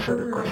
Yaşadık kaç